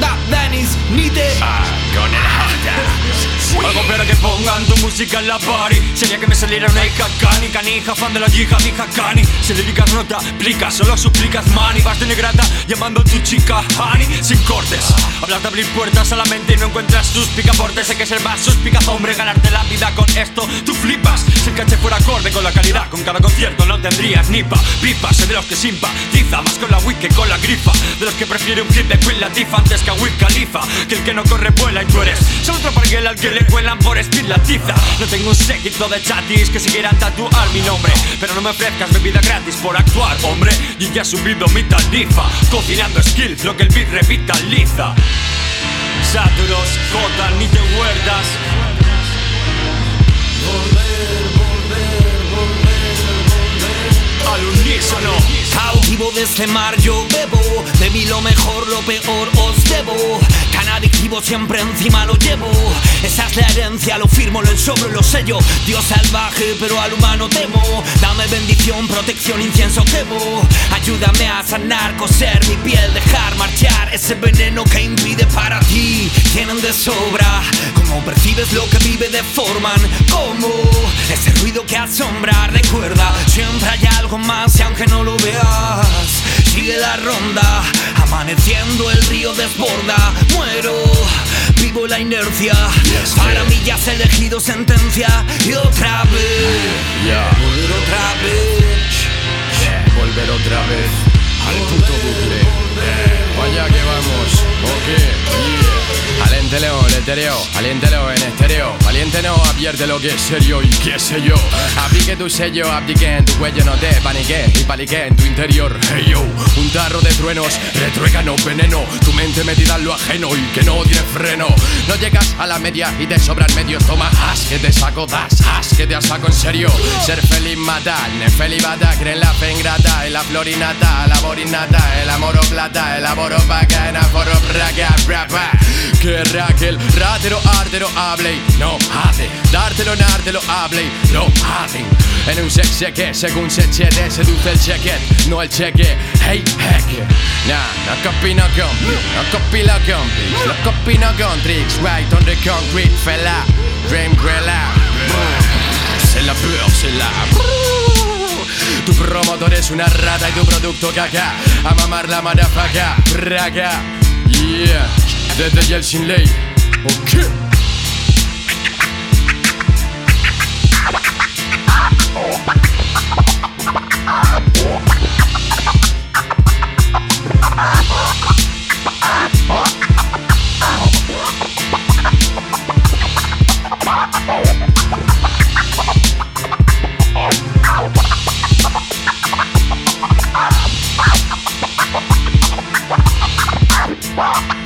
not many's needed. Algo peor que pongan tu música en la party. Sería que me saliera una hija cani Canija, fan de la yihad, hija cani. Si dedicas no te aplicas, solo suplicas money Vas de negrata llamando a tu chica honey Sin cortes, hablas de abrir puertas a la mente Y no encuentras tus picaportes. Sé que ser más suspicaz, hombre, ganarte la vida con esto. Tú flipas, si el caché fuera acorde con la calidad. Con cada concierto no tendrías ni pa Pipa, soy de los que simpatiza Más con la wiki que con la grifa. De los que prefiere un hit de Queen Latifah Antes que a Wiz Khalifa. Que el que no corre vuela y eres Solo otro parguel al que le cuelan por Speed la tiza. No tengo un séquito de chatis que si quieran tatuar mi nombre. Pero no me ofrezcas bebida gratis por actuar, hombre. Y ya he subido mi tarifa Cocinando skills, lo que el beat revitaliza Sáturos, cotas, ni te huertas Cautivo de este mar yo bebo De mí lo mejor, lo peor os debo Tan adictivo siempre encima lo llevo. Esa es la herencia, lo firmo, lo ensobro y lo sello. Dios salvaje pero al humano temo. Dame bendición, protección, incienso quemo. Ayúdame a sanar, coser mi piel Dejar marchar ese veneno que impide para ti. Tienen de sobra. Como percibes lo que vive deforman. Como ese ruido que asombra Recuerda, siempre hay algo más y aunque no lo veas la ronda Amaneciendo el río desborda Muero, vivo la inercia Para mí ya has elegido sentencia Y otra vez Ya, Volver otra vez volver otra vez al puto bucle. Vaya que vamos, ok, yeah. Aliente león, etéreo, aliéntelo en estéreo. Advierte lo que es serio y qué sé yo. Aplique tu sello, abdique en tu cuello, no te panique y palique en tu interior. Hey yo, un tarro de truenos, retruécano, veneno. Tu mente metida en lo ajeno y que no tiene freno. No llegas a la media y te sobran medios. Toma as que te saco, das as que te saco en serio. Ser feliz mata, nefelibata, creen la fe ingrata, en la florinata, la borinata, el amor o plata, el amor o paca, en aforo praga, rapa. Que Raquel, ratero, ártero, hable y no hace. Dártelo, nártelo, hable y no hacen. En un sex cheque, según se chete, seduce el cheque, no el cheque. Hey, heck. Nah, no copy, no compy, no copy, no compy. No copy, no con tricks, right on the concrete, fella. Dream Grella. C'est la peur, c'est la. Tu promotor es una rata y tu producto caca. A mamar la madafaca, raga. Yeah, ZZ Yelchinley. Ok. Wow.